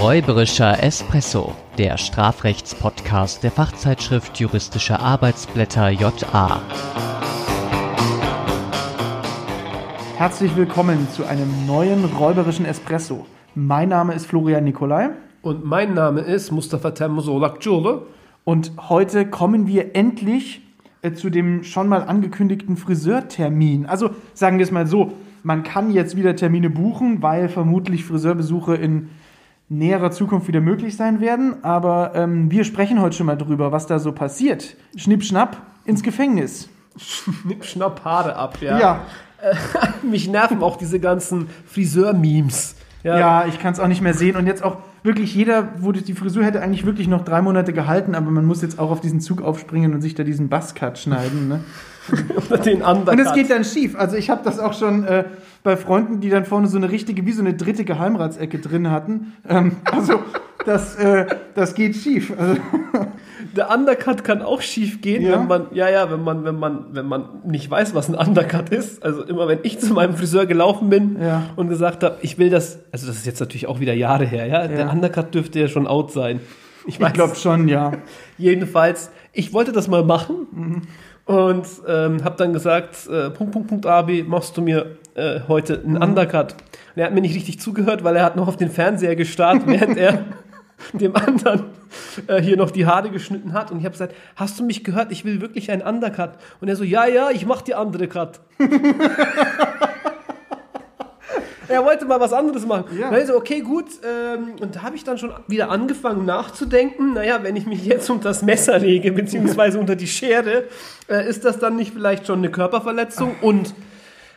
Räuberischer Espresso, der Strafrechtspodcast der Fachzeitschrift Juristische Arbeitsblätter JA. Herzlich willkommen zu einem neuen Räuberischen Espresso. Mein Name ist Florian Nikolai. Und mein Name ist Mustafa Temmosolak Jole. Und heute kommen wir endlich äh, zu dem schon mal angekündigten Friseurtermin. Also sagen wir es mal so, man kann jetzt wieder Termine buchen, weil vermutlich Friseurbesuche in näherer Zukunft wieder möglich sein werden. Aber ähm, wir sprechen heute schon mal drüber, was da so passiert. Schnipp, schnapp, ins Gefängnis. Schnipp, schnapp, Haare ab, ja. Ja, Äh, mich nerven auch diese ganzen Friseur-Memes. ja. ich kann es auch nicht mehr sehen. Und jetzt auch wirklich jeder, wo die die Frisur hätte eigentlich wirklich noch drei Monate gehalten, aber man muss jetzt auch auf diesen Zug aufspringen und sich da diesen Buzzcut schneiden. Ne? Oder den Undercut. Und es geht dann schief. Also ich habe das auch schon äh, bei Freunden, die dann vorne so eine richtige, wie so eine dritte Geheimratsecke drin hatten. Ähm, also das, äh, das geht schief. Also, Der Undercut kann auch schief gehen, Ja? wenn man, ja, ja, wenn man, wenn man, wenn man nicht weiß, was ein Undercut ist. Also immer, wenn ich zu meinem Friseur gelaufen bin Ja. und gesagt habe, ich will das, also das ist jetzt natürlich auch wieder Jahre her, ja. Der Ja. Undercut dürfte ja schon out sein. Ich ich glaube schon, ja. Jedenfalls, ich wollte das mal machen und ähm, habe dann gesagt, äh, Punkt, Punkt, Punkt, AB, machst du mir äh, heute einen Undercut. Und er hat mir nicht richtig zugehört, weil er hat noch auf den Fernseher gestarrt, während er dem anderen äh, hier noch die Haare geschnitten hat. Und ich habe gesagt, hast du mich gehört? Ich will wirklich einen Undercut. Und er so, ja, ja, ich mach die andere Cut. Er wollte mal was anderes machen. Ja. Also, okay, gut. Ähm, und da habe ich dann schon wieder angefangen nachzudenken. Naja, wenn ich mich jetzt unter das Messer lege, beziehungsweise unter die Schere, äh, ist das dann nicht vielleicht schon eine Körperverletzung? Und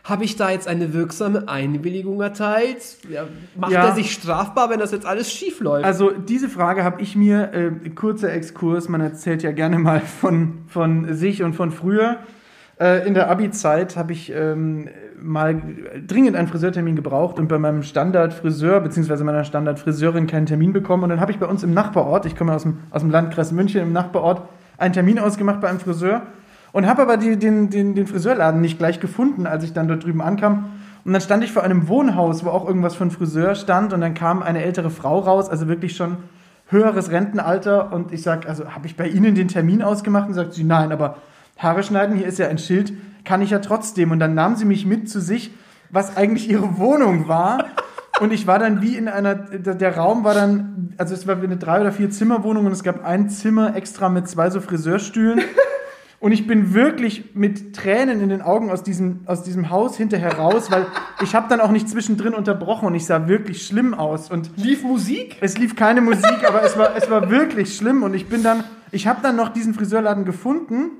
habe ich da jetzt eine wirksame Einwilligung erteilt? Ja, macht Ja. er sich strafbar, wenn das jetzt alles schief läuft? Also diese Frage habe ich mir, äh, kurzer Exkurs, man erzählt ja gerne mal von, von sich und von früher. Äh, in der Abi-Zeit habe ich ähm, mal dringend einen Friseurtermin gebraucht und bei meinem Standardfriseur bzw. meiner Standardfriseurin keinen Termin bekommen. Und dann habe ich bei uns im Nachbarort, ich komme aus dem, aus dem Landkreis München, im Nachbarort, einen Termin ausgemacht bei einem Friseur und habe aber die, den, den, den Friseurladen nicht gleich gefunden, als ich dann dort drüben ankam. Und dann stand ich vor einem Wohnhaus, wo auch irgendwas von Friseur stand und dann kam eine ältere Frau raus, also wirklich schon höheres Rentenalter und ich sag, also habe ich bei Ihnen den Termin ausgemacht und sagt sie, nein, aber Haare schneiden, hier ist ja ein Schild, kann ich ja trotzdem. Und dann nahm sie mich mit zu sich, was eigentlich ihre Wohnung war. Und ich war dann wie in einer, der Raum war dann, also es war wie eine drei- oder vier Zimmerwohnung und es gab ein Zimmer extra mit zwei so Friseurstühlen. Und ich bin wirklich mit Tränen in den Augen aus diesem, aus diesem Haus hinterher raus, weil ich habe dann auch nicht zwischendrin unterbrochen und ich sah wirklich schlimm aus. Und Lief Musik? es lief keine Musik, aber es war, es war wirklich schlimm. Und ich bin dann, ich habe dann noch diesen Friseurladen gefunden,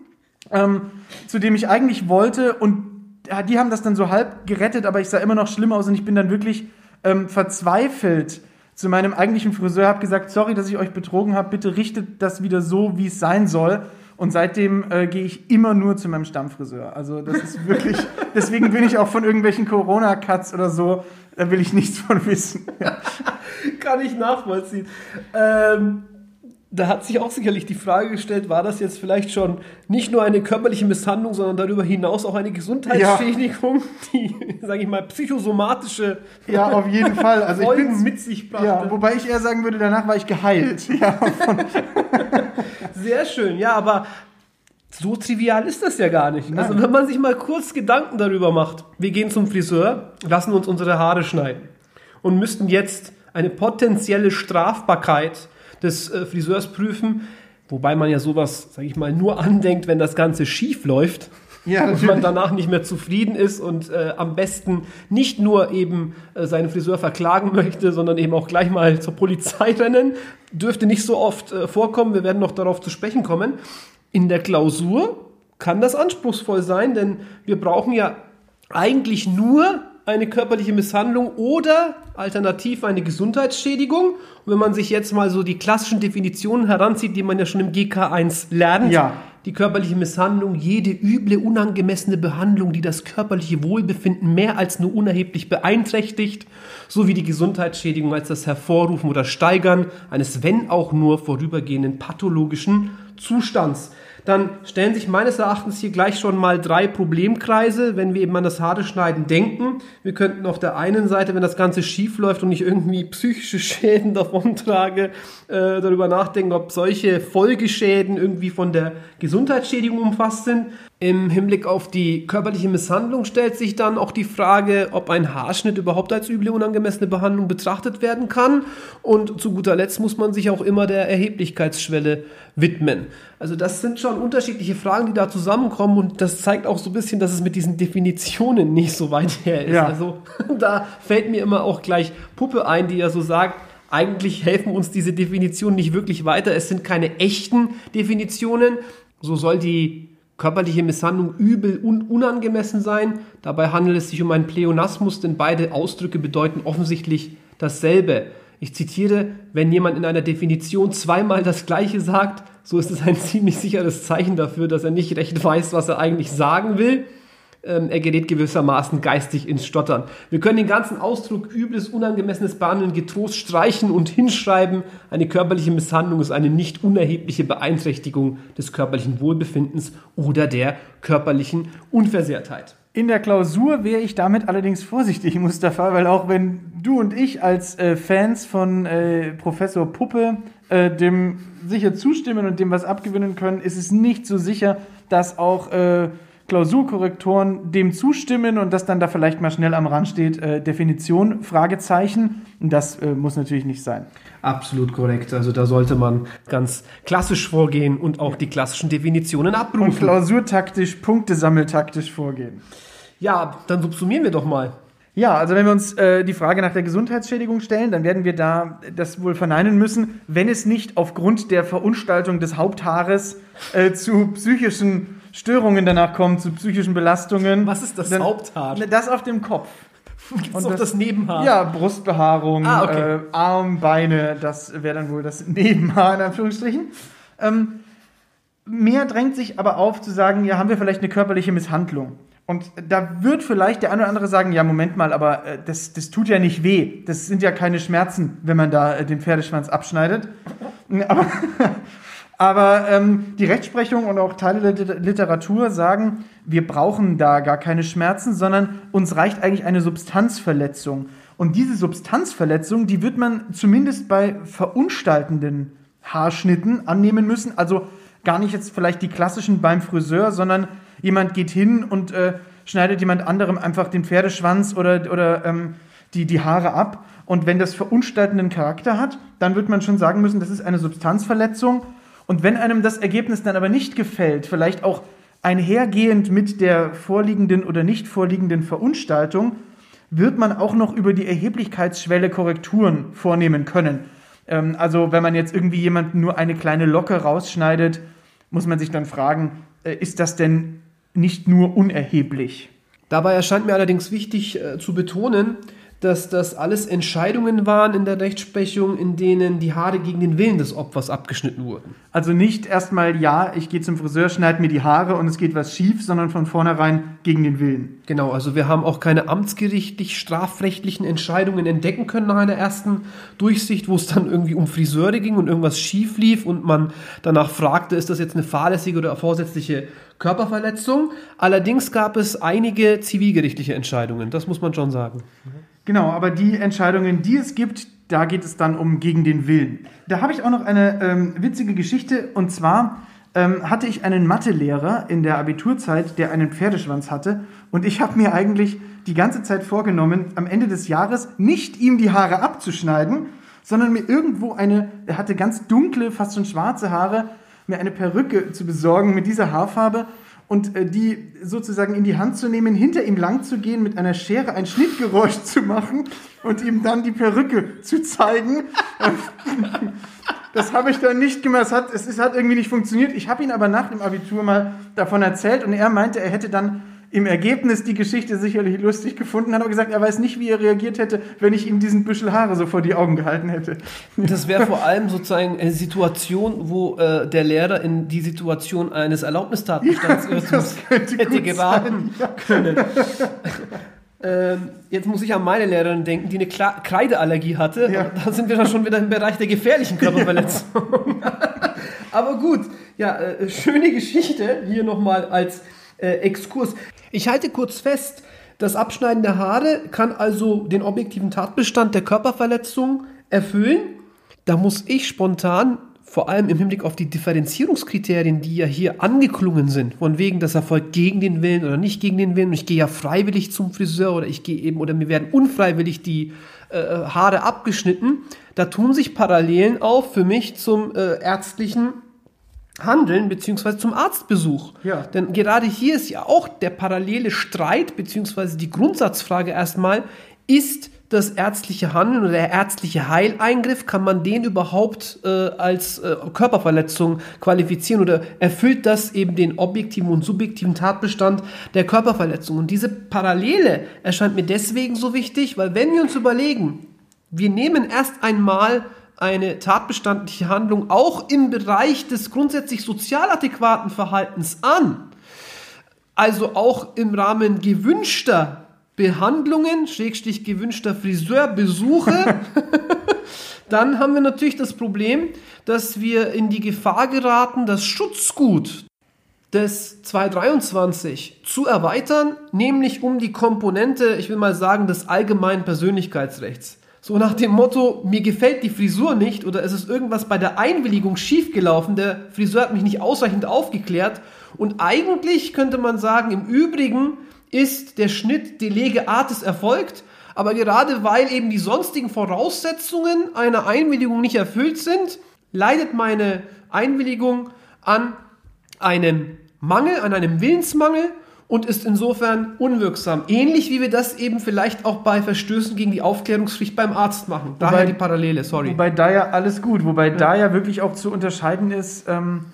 ähm, zu dem ich eigentlich wollte. Und ja, die haben das dann so halb gerettet, aber ich sah immer noch schlimm aus und ich bin dann wirklich ähm, verzweifelt zu meinem eigentlichen Friseur, habe gesagt, sorry, dass ich euch betrogen habe, bitte richtet das wieder so, wie es sein soll. Und seitdem äh, gehe ich immer nur zu meinem Stammfriseur. Also das ist wirklich, deswegen bin ich auch von irgendwelchen Corona-Cuts oder so, da will ich nichts von wissen. Ja. Kann ich nachvollziehen. Ähm, da hat sich auch sicherlich die Frage gestellt, war das jetzt vielleicht schon nicht nur eine körperliche Misshandlung, sondern darüber hinaus auch eine Gesundheitsschädigung, die, sage ich mal, psychosomatische Ja, auf jeden Fall. Also ich Folgen bin mit sich brachte. ja, wobei ich eher sagen würde, danach war ich geheilt. Ja, Sehr schön, ja, aber so trivial ist das ja gar nicht. Also wenn man sich mal kurz Gedanken darüber macht, wir gehen zum Friseur, lassen uns unsere Haare schneiden und müssten jetzt eine potenzielle Strafbarkeit des äh, Friseurs prüfen, wobei man ja sowas, sage ich mal, nur andenkt, wenn das Ganze schief läuft. Ja, und natürlich. man danach nicht mehr zufrieden ist und äh, am besten nicht nur eben äh, seinen Friseur verklagen möchte, sondern eben auch gleich mal zur Polizei rennen. Dürfte nicht so oft äh, vorkommen, wir werden noch darauf zu sprechen kommen. In der Klausur kann das anspruchsvoll sein, denn wir brauchen ja eigentlich nur eine körperliche Misshandlung oder alternativ eine Gesundheitsschädigung. Und wenn man sich jetzt mal so die klassischen Definitionen heranzieht, die man ja schon im GK1 lernt, Ja. die körperliche Misshandlung, jede üble, unangemessene Behandlung, die das körperliche Wohlbefinden mehr als nur unerheblich beeinträchtigt, sowie die Gesundheitsschädigung als das Hervorrufen oder Steigern eines, wenn auch nur vorübergehenden pathologischen Zustands. Dann stellen sich meines Erachtens hier gleich schon mal drei Problemkreise, wenn wir eben an das harte Schneiden denken. Wir könnten auf der einen Seite, wenn das Ganze schief läuft und ich irgendwie psychische Schäden davontrage, äh, darüber nachdenken, ob solche Folgeschäden irgendwie von der Gesundheitsschädigung umfasst sind. Im Hinblick auf die körperliche Misshandlung stellt sich dann auch die Frage, ob ein Haarschnitt überhaupt als üble unangemessene Behandlung betrachtet werden kann. Und zu guter Letzt muss man sich auch immer der Erheblichkeitsschwelle widmen. Also das sind schon unterschiedliche Fragen, die da zusammenkommen und das zeigt auch so ein bisschen, dass es mit diesen Definitionen nicht so weit her ist. Ja. Also da fällt mir immer auch gleich Puppe ein, die ja so sagt, eigentlich helfen uns diese Definitionen nicht wirklich weiter. Es sind keine echten Definitionen. So soll die körperliche Misshandlung übel und unangemessen sein. Dabei handelt es sich um einen Pleonasmus, denn beide Ausdrücke bedeuten offensichtlich dasselbe. Ich zitiere, wenn jemand in einer Definition zweimal das Gleiche sagt, so ist es ein ziemlich sicheres Zeichen dafür, dass er nicht recht weiß, was er eigentlich sagen will. Ähm, er gerät gewissermaßen geistig ins Stottern. Wir können den ganzen Ausdruck übles, unangemessenes Behandeln getrost streichen und hinschreiben. Eine körperliche Misshandlung ist eine nicht unerhebliche Beeinträchtigung des körperlichen Wohlbefindens oder der körperlichen Unversehrtheit. In der Klausur wäre ich damit allerdings vorsichtig, Mustafa, weil auch wenn du und ich als äh, Fans von äh, Professor Puppe äh, dem sicher zustimmen und dem was abgewinnen können, ist es nicht so sicher, dass auch äh, Klausurkorrektoren dem zustimmen und dass dann da vielleicht mal schnell am Rand steht, äh, Definition, Fragezeichen. Und das äh, muss natürlich nicht sein. Absolut korrekt. Also da sollte man ganz klassisch vorgehen und auch die klassischen Definitionen Und abrufen. klausurtaktisch, punktesammeltaktisch vorgehen. Ja, dann subsumieren wir doch mal. Ja, also wenn wir uns äh, die Frage nach der Gesundheitsschädigung stellen, dann werden wir da das wohl verneinen müssen, wenn es nicht aufgrund der Verunstaltung des Haupthaares äh, zu psychischen Störungen danach kommt, zu psychischen Belastungen. Was ist das Dann- Haupthaar? Ne, Das auf dem Kopf. Gibt's Und noch das- das Nebenhaar? Ja, Brustbehaarung, Ah, okay. äh, Arm, Beine, das wäre dann wohl das Nebenhaar in Anführungsstrichen. Ähm, mehr drängt sich aber auf zu sagen, ja, haben wir vielleicht eine körperliche Misshandlung? Und da wird vielleicht der eine oder andere sagen, ja, Moment mal, aber äh, das, das tut ja nicht weh. Das sind ja keine Schmerzen, wenn man da äh, den Pferdeschwanz abschneidet. Aber, aber ähm, die Rechtsprechung und auch Teile der Literatur sagen, wir brauchen da gar keine Schmerzen, sondern uns reicht eigentlich eine Substanzverletzung. Und diese Substanzverletzung, die wird man zumindest bei verunstaltenden Haarschnitten annehmen müssen. Also gar nicht jetzt vielleicht die klassischen beim Friseur, sondern jemand geht hin und äh, schneidet jemand anderem einfach den Pferdeschwanz oder, oder ähm, die, die Haare ab. Und wenn das verunstaltenden Charakter hat, dann wird man schon sagen müssen, das ist eine Substanzverletzung. Und wenn einem das Ergebnis dann aber nicht gefällt, vielleicht auch einhergehend mit der vorliegenden oder nicht vorliegenden Verunstaltung, wird man auch noch über die Erheblichkeitsschwelle Korrekturen vornehmen können. Ähm, also wenn man jetzt irgendwie jemanden nur eine kleine Locke rausschneidet, muss man sich dann fragen, äh, ist das denn nicht nur unerheblich? Dabei erscheint mir allerdings wichtig äh, zu betonen, dass das alles Entscheidungen waren in der Rechtsprechung, in denen die Haare gegen den Willen des Opfers abgeschnitten wurden. Also nicht erstmal, ja, ich gehe zum Friseur, schneide mir die Haare und es geht was schief, sondern von vornherein gegen den Willen. Genau, also wir haben auch keine amtsgerichtlich strafrechtlichen Entscheidungen entdecken können nach einer ersten Durchsicht, wo es dann irgendwie um Friseure ging und irgendwas schief lief und man danach fragte, ist das jetzt eine fahrlässige oder vorsätzliche Körperverletzung. Allerdings gab es einige zivilgerichtliche Entscheidungen, das muss man schon sagen. Genau, aber die Entscheidungen, die es gibt, da geht es dann um gegen den Willen. Da habe ich auch noch eine ähm, witzige Geschichte. Und zwar ähm, hatte ich einen Mathelehrer in der Abiturzeit, der einen Pferdeschwanz hatte. Und ich habe mir eigentlich die ganze Zeit vorgenommen, am Ende des Jahres nicht ihm die Haare abzuschneiden, sondern mir irgendwo eine, er hatte ganz dunkle, fast schon schwarze Haare, mir eine Perücke zu besorgen mit dieser Haarfarbe und äh, die sozusagen in die Hand zu nehmen, hinter ihm lang zu gehen, mit einer Schere ein Schnittgeräusch zu machen und ihm dann die Perücke zu zeigen. Das habe ich dann nicht gemacht. Es hat, es, es hat irgendwie nicht funktioniert. Ich habe ihn aber nach dem Abitur mal davon erzählt und er meinte, er hätte dann im Ergebnis die Geschichte sicherlich lustig gefunden, hat aber gesagt, er weiß nicht, wie er reagiert hätte, wenn ich ihm diesen Büschel Haare so vor die Augen gehalten hätte. Das wäre vor allem sozusagen eine Situation, wo äh, der Lehrer in die Situation eines Erlaubnistatbestands das könnte hätte geraten können. ähm, jetzt muss ich an meine Lehrerin denken, die eine Kla Kreideallergie hatte. Ja. Da sind wir dann schon wieder im Bereich der gefährlichen Körperverletzung. Aber gut, Ja, äh, schöne Geschichte hier nochmal als äh, Exkurs. Ich halte kurz fest, das Abschneiden der Haare kann also den objektiven Tatbestand der Körperverletzung erfüllen. Da muss ich spontan, vor allem im Hinblick auf die Differenzierungskriterien, die ja hier angeklungen sind, von wegen, das erfolgt gegen den Willen oder nicht gegen den Willen, ich gehe ja freiwillig zum Friseur oder ich gehe eben oder mir werden unfreiwillig die äh, Haare abgeschnitten, da tun sich Parallelen auf für mich zum äh, ärztlichen Handeln beziehungsweise zum Arztbesuch. Ja. Denn gerade hier ist ja auch der parallele Streit beziehungsweise die Grundsatzfrage erstmal, ist das ärztliche Handeln oder der ärztliche Heileingriff, kann man den überhaupt äh, als äh, Körperverletzung qualifizieren oder erfüllt das eben den objektiven und subjektiven Tatbestand der Körperverletzung? Und diese Parallele erscheint mir deswegen so wichtig, weil wenn wir uns überlegen, wir nehmen erst einmal eine tatbestandliche Handlung auch im Bereich des grundsätzlich sozial adäquaten Verhaltens an, also auch im Rahmen gewünschter Behandlungen, Schrägstrich gewünschter Friseurbesuche, dann haben wir natürlich das Problem, dass wir in die Gefahr geraten, das Schutzgut des 223 zu erweitern, nämlich um die Komponente, ich will mal sagen, des allgemeinen Persönlichkeitsrechts. So nach dem Motto, mir gefällt die Frisur nicht oder es ist irgendwas bei der Einwilligung schiefgelaufen, der Friseur hat mich nicht ausreichend aufgeklärt. Und eigentlich könnte man sagen, im Übrigen ist der Schnitt de lege artis erfolgt, aber gerade weil eben die sonstigen Voraussetzungen einer Einwilligung nicht erfüllt sind, leidet meine Einwilligung an einem Mangel, an einem Willensmangel und ist insofern unwirksam. Ähnlich wie wir das eben vielleicht auch bei Verstößen gegen die Aufklärungspflicht beim Arzt machen. Daher Wobei- die Parallele, sorry. Wobei da ja alles gut, wobei da ja wirklich auch zu unterscheiden ist, ähm,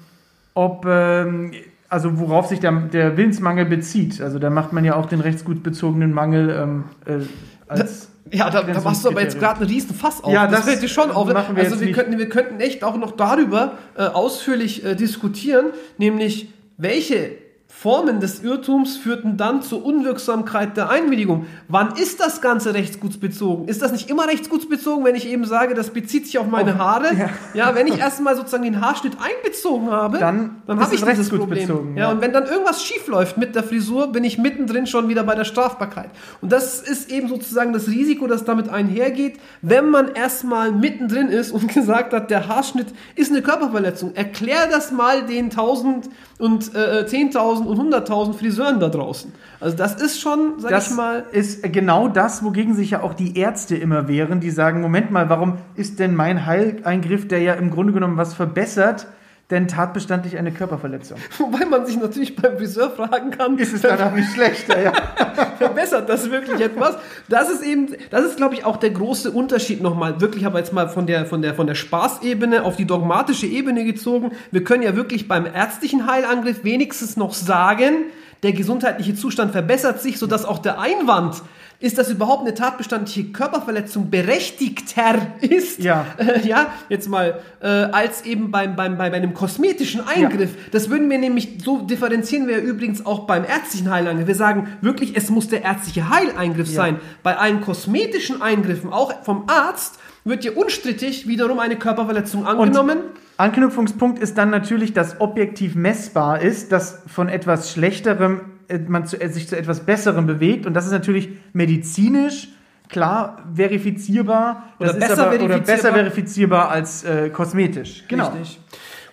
ob, ähm, also worauf sich der, der Willensmangel bezieht. Also da macht man ja auch den rechtsgutbezogenen Mangel ähm, äh, als. Ja, da, da machst du aber jetzt gerade einen riesen Fass auf. Ja, das, das fällt dir schon auf. wir also wir nicht. könnten, wir könnten echt auch noch darüber äh, ausführlich äh, diskutieren, nämlich welche Formen des Irrtums führten dann zur Unwirksamkeit der Einwilligung. Wann ist das Ganze rechtsgutsbezogen? Ist das nicht immer rechtsgutsbezogen, wenn ich eben sage, das bezieht sich auf meine Haare? ja. Ja, wenn ich erstmal sozusagen den Haarschnitt einbezogen habe, Dann dann habe ich es dieses Problem. Ja, ja. und wenn dann irgendwas schief läuft mit der Frisur, bin ich mittendrin schon wieder bei der Strafbarkeit. Und das ist eben sozusagen das Risiko, das damit einhergeht, wenn man erstmal mittendrin ist und gesagt hat, der Haarschnitt ist eine Körperverletzung. Erklär das mal den 1000 und äh, 10.000 und 100.000 Friseuren da draußen. Also das ist schon, sag Das ich mal, ist genau das, wogegen sich ja auch die Ärzte immer wehren, die sagen, Moment mal, warum ist denn mein Heileingriff, der ja im Grunde genommen was verbessert, denn tatbestandlich eine Körperverletzung? wobei man sich natürlich beim Friseur fragen kann, Ist es dann auch nicht schlechter, ja. verbessert das wirklich etwas? Das ist eben, das ist, glaube ich, auch der große Unterschied nochmal. Wirklich aber jetzt mal von der, von der, von der Spaßebene auf die dogmatische Ebene gezogen. Wir können ja wirklich beim ärztlichen Heilangriff wenigstens noch sagen, der gesundheitliche Zustand verbessert sich, sodass auch der Einwand, ist das überhaupt eine tatbestandliche Körperverletzung berechtigter ist, Ja. äh, ja, jetzt mal, äh, als eben beim, beim, bei, einem kosmetischen Eingriff. Das würden wir nämlich, so differenzieren wir ja übrigens auch beim ärztlichen Heileingriff. Wir sagen wirklich, es muss der ärztliche Heileingriff sein. Bei allen kosmetischen Eingriffen, auch vom Arzt, wird ja unstrittig wiederum eine Körperverletzung angenommen. Anknüpfungspunkt ist dann natürlich, dass objektiv messbar ist, dass von etwas Schlechterem man zu, äh, sich zu etwas Besserem bewegt. Und das ist natürlich medizinisch klar verifizierbar. Oder besser aber, Oder verifizierbar. besser verifizierbar als äh, kosmetisch. Genau. Richtig.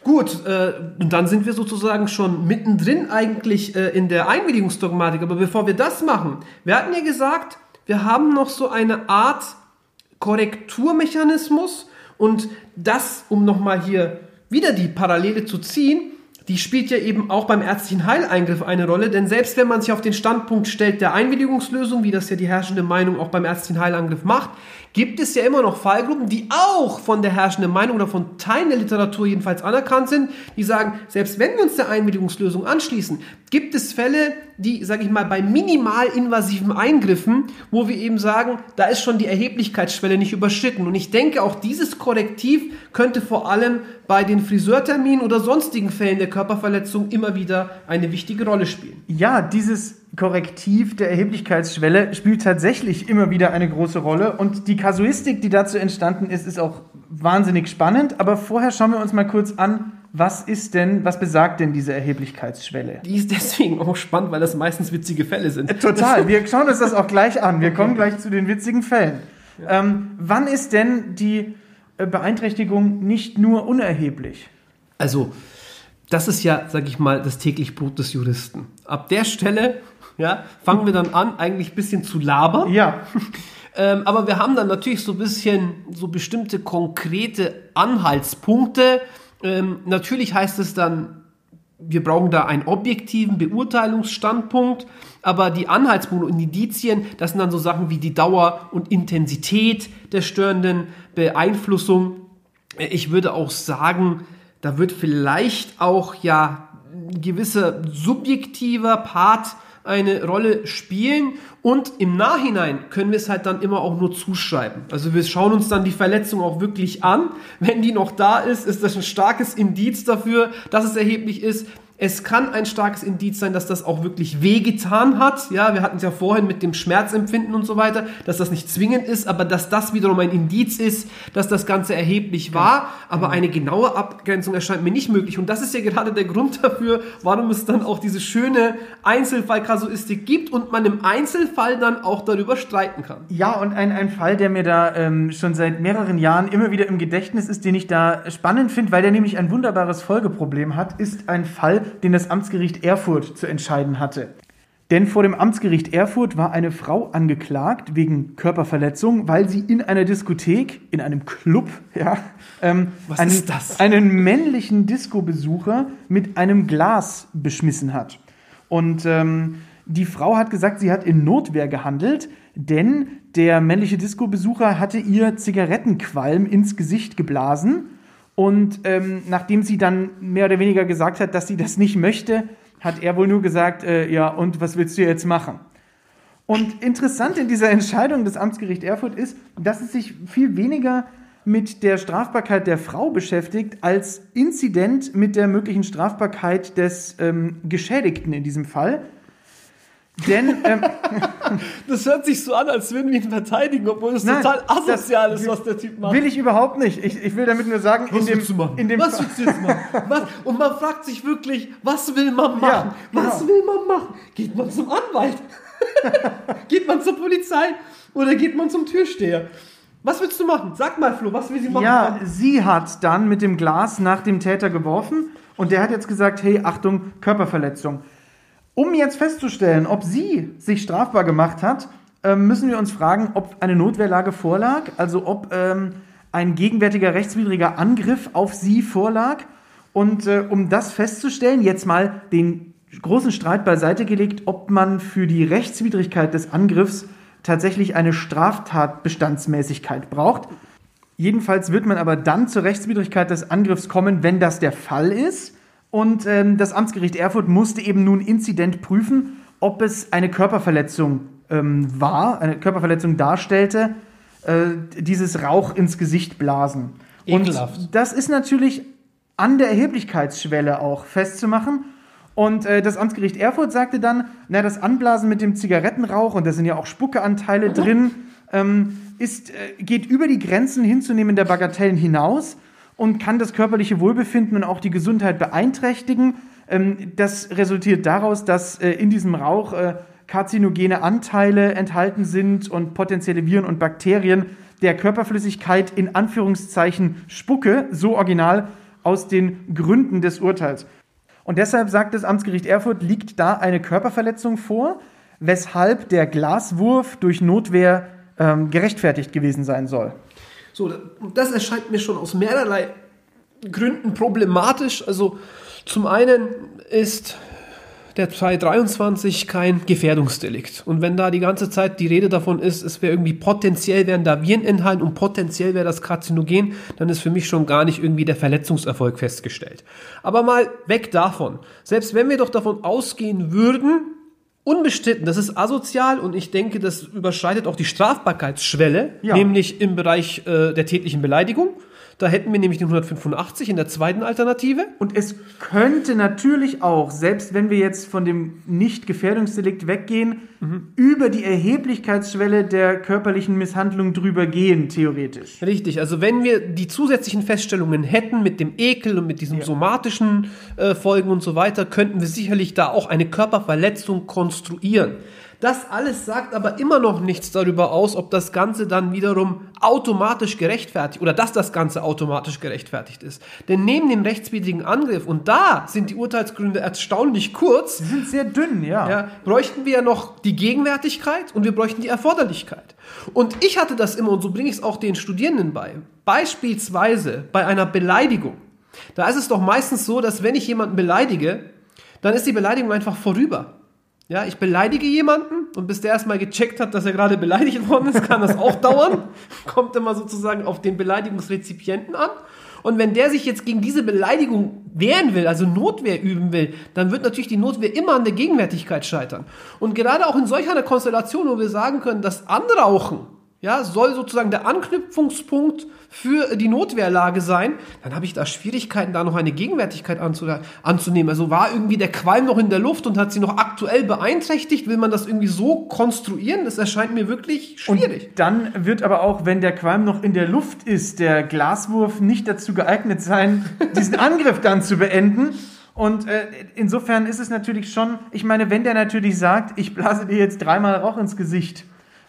Gut, äh, und dann sind wir sozusagen schon mittendrin eigentlich äh, in der Einwilligungsdogmatik. Aber bevor wir das machen, wir hatten ja gesagt, wir haben noch so eine Art Korrekturmechanismus und das, um nochmal hier wieder die Parallele zu ziehen, die spielt ja eben auch beim ärztlichen Heileingriff eine Rolle, denn selbst wenn man sich auf den Standpunkt stellt der Einwilligungslösung, wie das ja die herrschende Meinung auch beim ärztlichen Heilangriff macht, gibt es ja immer noch Fallgruppen, die auch von der herrschenden Meinung oder von Teilen der Literatur jedenfalls anerkannt sind, die sagen, selbst wenn wir uns der Einwilligungslösung anschließen, gibt es Fälle, die, sage ich mal, bei minimal invasiven Eingriffen, wo wir eben sagen, da ist schon die Erheblichkeitsschwelle nicht überschritten. Und ich denke, auch dieses Korrektiv könnte vor allem bei den Friseurterminen oder sonstigen Fällen der Körperverletzung immer wieder eine wichtige Rolle spielen. Ja, dieses Korrektiv der Erheblichkeitsschwelle spielt tatsächlich immer wieder eine große Rolle und die Kasuistik, die dazu entstanden ist, ist auch wahnsinnig spannend. Aber vorher schauen wir uns mal kurz an, Was ist denn, was besagt denn diese Erheblichkeitsschwelle? Die ist deswegen auch spannend, weil das meistens witzige Fälle sind. Total. Wir schauen uns das auch gleich an. Wir kommen gleich zu den witzigen Fällen. Ähm, wann ist denn die äh, Beeinträchtigung nicht nur unerheblich? Also, das ist ja, sag ich mal, das täglich Brot des Juristen. Ab der Stelle, ja, fangen wir dann an, eigentlich ein bisschen zu labern. Ja. Ähm, aber wir haben dann natürlich so ein bisschen so bestimmte konkrete Anhaltspunkte. Ähm, natürlich heißt es dann, wir brauchen da einen objektiven Beurteilungsstandpunkt, aber die Anhaltspunkte und Indizien, das sind dann so Sachen wie die Dauer und Intensität der störenden Beeinflussung. Äh, Ich würde auch sagen, da wird vielleicht auch ja ein gewisser subjektiver Part eine Rolle spielen und im Nachhinein können wir es halt dann immer auch nur zuschreiben. Also wir schauen uns dann die Verletzung auch wirklich an. Wenn die noch da ist, ist das ein starkes Indiz dafür, dass es erheblich ist. Es kann ein starkes Indiz sein, dass das auch wirklich wehgetan hat. Ja, wir hatten es ja vorhin mit dem Schmerzempfinden und so weiter, dass das nicht zwingend ist, aber dass das wiederum ein Indiz ist, dass das Ganze erheblich war. Aber eine genaue Abgrenzung erscheint mir nicht möglich. Und das ist ja gerade der Grund dafür, warum es dann auch diese schöne Einzelfallkasuistik gibt und man im Einzelfall dann auch darüber streiten kann. Ja, und ein, ein Fall, der mir da ähm, schon seit mehreren Jahren immer wieder im Gedächtnis ist, den ich da spannend finde, weil der nämlich ein wunderbares Folgeproblem hat, ist ein Fall, den das Amtsgericht Erfurt zu entscheiden hatte. Denn vor dem Amtsgericht Erfurt war eine Frau angeklagt wegen Körperverletzung, weil sie in einer Diskothek, in einem Club, ja, ähm, Was einen, ist das? einen männlichen Disco-Besucher mit einem Glas beschmissen hat. Und ähm, die Frau hat gesagt, sie hat in Notwehr gehandelt, denn der männliche Disco-Besucher hatte ihr Zigarettenqualm ins Gesicht geblasen. Und ähm, nachdem sie dann mehr oder weniger gesagt hat, dass sie das nicht möchte, hat er wohl nur gesagt, äh, ja, und was willst du jetzt machen? Und interessant in dieser Entscheidung des Amtsgericht Erfurt ist, dass es sich viel weniger mit der Strafbarkeit der Frau beschäftigt, als Inzident mit der möglichen Strafbarkeit des ähm, Geschädigten in diesem Fall. Denn ähm, Das hört sich so an, als würden wir ihn verteidigen, obwohl es Nein, total asozial das ist, was der Typ macht. will ich überhaupt nicht. Ich, ich will damit nur sagen, in dem, in dem was willst du jetzt machen? Was? Und man fragt sich wirklich, was will man machen? Ja, Was genau. will man machen? Geht man zum Anwalt? geht man zur Polizei? Oder geht man zum Türsteher? Was willst du machen? Sag mal, Flo, was will sie machen? Ja, sie hat dann mit dem Glas nach dem Täter geworfen und der hat jetzt gesagt, hey, Achtung, Körperverletzung. Um jetzt festzustellen, ob sie sich strafbar gemacht hat, ähm, müssen wir uns fragen, ob eine Notwehrlage vorlag, also ob ähm, ein gegenwärtiger rechtswidriger Angriff auf sie vorlag. Und äh, um das festzustellen, jetzt mal den großen Streit beiseite gelegt, ob man für die Rechtswidrigkeit des Angriffs tatsächlich eine Straftatbestandsmäßigkeit braucht. Jedenfalls wird man aber dann zur Rechtswidrigkeit des Angriffs kommen, wenn das der Fall ist. Und ähm, das Amtsgericht Erfurt musste eben nun Inzident prüfen, ob es eine Körperverletzung ähm, war, eine Körperverletzung darstellte, äh, dieses Rauch ins Gesicht blasen. Ekelhaft. Und das ist natürlich an der Erheblichkeitsschwelle auch festzumachen. Und äh, das Amtsgericht Erfurt sagte dann, na, das Anblasen mit dem Zigarettenrauch, und da sind ja auch Spuckeanteile drin, ähm, ist, äh, geht über die Grenzen hinzunehmen der Bagatellen hinaus und kann das körperliche Wohlbefinden und auch die Gesundheit beeinträchtigen. Ähm, das resultiert daraus, dass äh, in diesem Rauch äh, karzinogene Anteile enthalten sind und potenzielle Viren und Bakterien der Körperflüssigkeit in Anführungszeichen Spucke, so original aus den Gründen des Urteils. Und deshalb sagt das Amtsgericht Erfurt, liegt da eine Körperverletzung vor, weshalb der Glaswurf durch Notwehr ähm, gerechtfertigt gewesen sein soll. So, das erscheint mir schon aus mehrerlei Gründen problematisch. Also zum einen ist der 223 kein Gefährdungsdelikt. Und wenn da die ganze Zeit die Rede davon ist, es wäre irgendwie potenziell wären da Viren enthalten und potenziell wäre das Karzinogen, dann ist für mich schon gar nicht irgendwie der Verletzungserfolg festgestellt. Aber mal weg davon. Selbst wenn wir doch davon ausgehen würden, unbestritten, das ist asozial und ich denke, das überschreitet auch die Strafbarkeitsschwelle, Ja. nämlich im Bereich äh, der tätlichen Beleidigung. Da hätten wir nämlich den 185 in der zweiten Alternative. Und es könnte natürlich auch, selbst wenn wir jetzt von dem Nicht-Gefährdungsdelikt weggehen, über die Erheblichkeitsschwelle der körperlichen Misshandlung drüber gehen, theoretisch. Richtig, also wenn wir die zusätzlichen Feststellungen hätten mit dem Ekel und mit diesen somatischen äh, Folgen und so weiter, könnten wir sicherlich da auch eine Körperverletzung konstruieren. Das alles sagt aber immer noch nichts darüber aus, ob das Ganze dann wiederum automatisch gerechtfertigt oder dass das Ganze automatisch gerechtfertigt ist. Denn neben dem rechtswidrigen Angriff, und da sind die Urteilsgründe erstaunlich kurz, Die sind sehr dünn, ja. ja, bräuchten wir ja noch die Gegenwärtigkeit und wir bräuchten die Erforderlichkeit. Und ich hatte das immer, und so bringe ich es auch den Studierenden bei, beispielsweise bei einer Beleidigung. Da ist es doch meistens so, dass wenn ich jemanden beleidige, dann ist die Beleidigung einfach vorüber. Ja, ich beleidige jemanden und bis der erstmal gecheckt hat, dass er gerade beleidigt worden ist, kann das auch dauern. Kommt immer sozusagen auf den Beleidigungsrezipienten an. Und wenn der sich jetzt gegen diese Beleidigung wehren will, also Notwehr üben will, dann wird natürlich die Notwehr immer an der Gegenwärtigkeit scheitern. Und gerade auch in solch einer Konstellation, wo wir sagen können, das Anrauchen ja, soll sozusagen der Anknüpfungspunkt für die Notwehrlage sein, dann habe ich da Schwierigkeiten, da noch eine Gegenwärtigkeit anzu anzunehmen. Also war irgendwie der Qualm noch in der Luft und hat sie noch aktuell beeinträchtigt? Will man das irgendwie so konstruieren? Das erscheint mir wirklich schwierig. Und dann wird aber auch, wenn der Qualm noch in der Luft ist, der Glaswurf nicht dazu geeignet sein, diesen Angriff dann zu beenden. Und äh, insofern ist es natürlich schon, ich meine, wenn der natürlich sagt, ich blase dir jetzt dreimal Rauch ins Gesicht,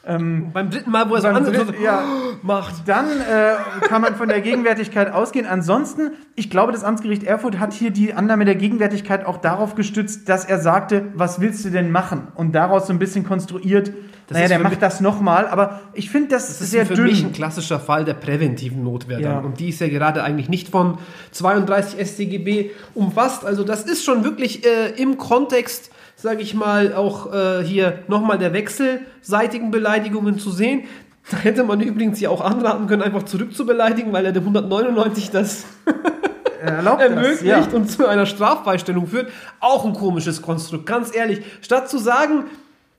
Beim dritten Mal, wo er so an dritten- so ja. macht. dann äh, kann man von der Gegenwärtigkeit ausgehen. Ansonsten, ich glaube, das Amtsgericht Erfurt hat hier die Annahme der Gegenwärtigkeit auch darauf gestützt, dass er sagte, was willst du denn machen? Und daraus so ein bisschen konstruiert, naja, ist der macht das nochmal, aber ich finde das, Das ist sehr für dünn. mich ein klassischer Fall der präventiven Notwehr Ja. Und die ist ja gerade eigentlich nicht von 32 StGB umfasst. Also das ist schon wirklich äh, im Kontext, sage ich mal, auch äh, hier nochmal der wechselseitigen Beleidigungen zu sehen. Da hätte man übrigens ja auch anraten können, einfach zurückzubeleidigen, weil ja der 199 das erlaubt das, ermöglicht ja. und zu einer Strafbeistellung führt. Auch ein komisches Konstrukt, ganz ehrlich. Statt zu sagen,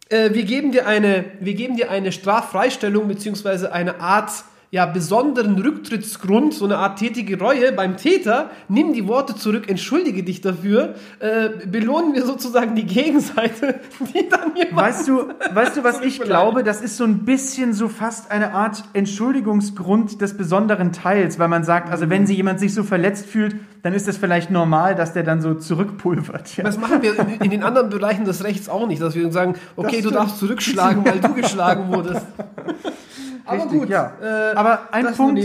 äh, wir, geben dir eine, wir geben dir eine Straffreistellung beziehungsweise eine Art ja, besonderen Rücktrittsgrund, so eine Art tätige Reue beim Täter, nimm die Worte zurück, entschuldige dich dafür, äh, belohnen wir sozusagen die Gegenseite, die dann hier Weißt du, weißt du, was ich glaube? Das ist so ein bisschen so fast eine Art Entschuldigungsgrund des besonderen Teils, weil man sagt, also wenn sie jemand sich so verletzt fühlt, dann ist es vielleicht normal, dass der dann so zurückpulvert. Ja. Das machen wir in, in den anderen Bereichen des Rechts auch nicht, dass wir sagen, okay, du stimmt. darfst zurückschlagen, weil du geschlagen wurdest. Aber Richtig, gut, ja. äh, Aber ein Punkt,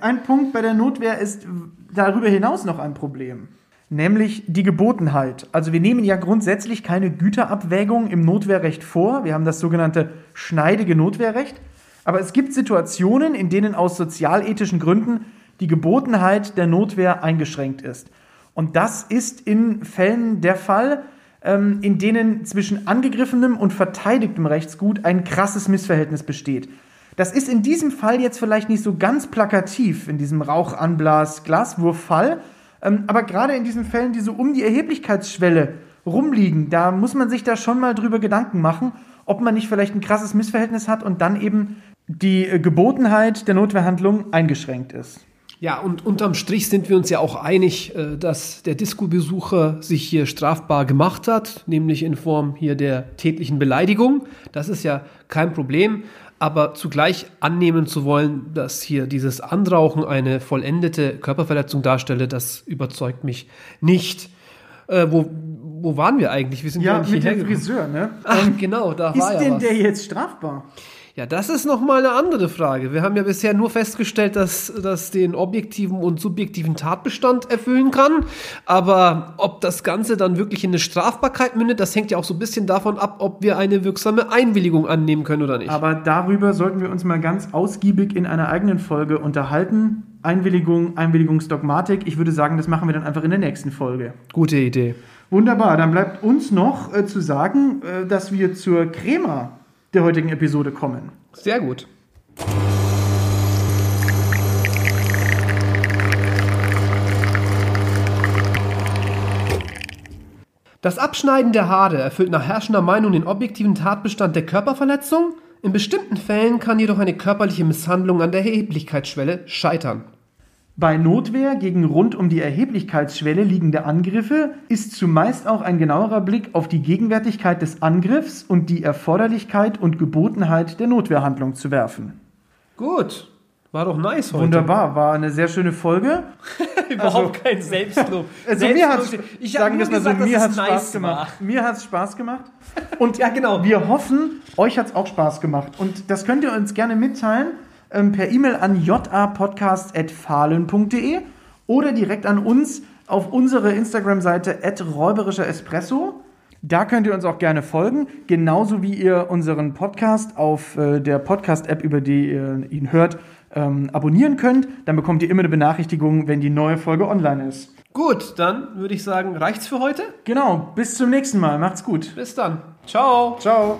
ein Punkt bei der Notwehr ist darüber hinaus noch ein Problem. Nämlich die Gebotenheit. Also wir nehmen ja grundsätzlich keine Güterabwägung im Notwehrrecht vor. Wir haben das sogenannte schneidige Notwehrrecht. Aber es gibt Situationen, in denen aus sozialethischen Gründen die Gebotenheit der Notwehr eingeschränkt ist. Und das ist in Fällen der Fall, ähm, in denen zwischen angegriffenem und verteidigtem Rechtsgut ein krasses Missverhältnis besteht. Das ist in diesem Fall jetzt vielleicht nicht so ganz plakativ, in diesem Rauchanblas-Glaswurf-Fall, ähm, aber gerade in diesen Fällen, die so um die Erheblichkeitsschwelle rumliegen, da muss man sich da schon mal drüber Gedanken machen, ob man nicht vielleicht ein krasses Missverhältnis hat und dann eben die äh, Gebotenheit der Notwehrhandlung eingeschränkt ist. Ja, und unterm Strich sind wir uns ja auch einig, äh, dass der Disco-Besucher sich hier strafbar gemacht hat, nämlich in Form hier der tätlichen Beleidigung. Das ist ja kein Problem. Aber zugleich annehmen zu wollen, dass hier dieses Anrauchen eine vollendete Körperverletzung darstelle, das überzeugt mich nicht. Äh, wo, wo waren wir eigentlich? Wir sind Ja, eigentlich mit dem. Friseur, ne? Ach, genau, da war Ist ja denn was. der jetzt strafbar? Ja, das ist nochmal eine andere Frage. Wir haben ja bisher nur festgestellt, dass das den objektiven und subjektiven Tatbestand erfüllen kann. Aber ob das Ganze dann wirklich in eine Strafbarkeit mündet, das hängt ja auch so ein bisschen davon ab, ob wir eine wirksame Einwilligung annehmen können oder nicht. Aber darüber sollten wir uns mal ganz ausgiebig in einer eigenen Folge unterhalten. Einwilligung, Einwilligungsdogmatik. Ich würde sagen, das machen wir dann einfach in der nächsten Folge. Gute Idee. Wunderbar, dann bleibt uns noch äh, zu sagen, äh, dass wir zur Crema der heutigen Episode kommen. Sehr gut. Das Abschneiden der Haare erfüllt nach herrschender Meinung den objektiven Tatbestand der Körperverletzung. In bestimmten Fällen kann jedoch eine körperliche Misshandlung an der Erheblichkeitsschwelle scheitern. Bei Notwehr gegen rund um die Erheblichkeitsschwelle liegende Angriffe ist zumeist auch ein genauerer Blick auf die Gegenwärtigkeit des Angriffs und die Erforderlichkeit und Gebotenheit der Notwehrhandlung zu werfen. Gut. War doch nice heute. Wunderbar, war eine sehr schöne Folge. Überhaupt kein Selbstlob. Also mir hat's, ich sagen so, gesagt, mir dass hat es Spaß nice gemacht. war. Mir hat es Spaß gemacht. Und Ja, genau. wir hoffen, euch hat es auch Spaß gemacht. Und das könnt ihr uns gerne mitteilen ähm, per E-Mail an japodcast.fahlen.de oder direkt an uns auf unsere Instagram-Seite räuberischer Espresso. Da könnt ihr uns auch gerne folgen, genauso wie ihr unseren Podcast auf äh, der Podcast-App, über die ihr ihn hört, ähm, abonnieren könnt. Dann bekommt ihr immer eine Benachrichtigung, wenn die neue Folge online ist. Gut, dann würde ich sagen, reicht's für heute. Genau, bis zum nächsten Mal. Macht's gut. Bis dann. Ciao. Ciao.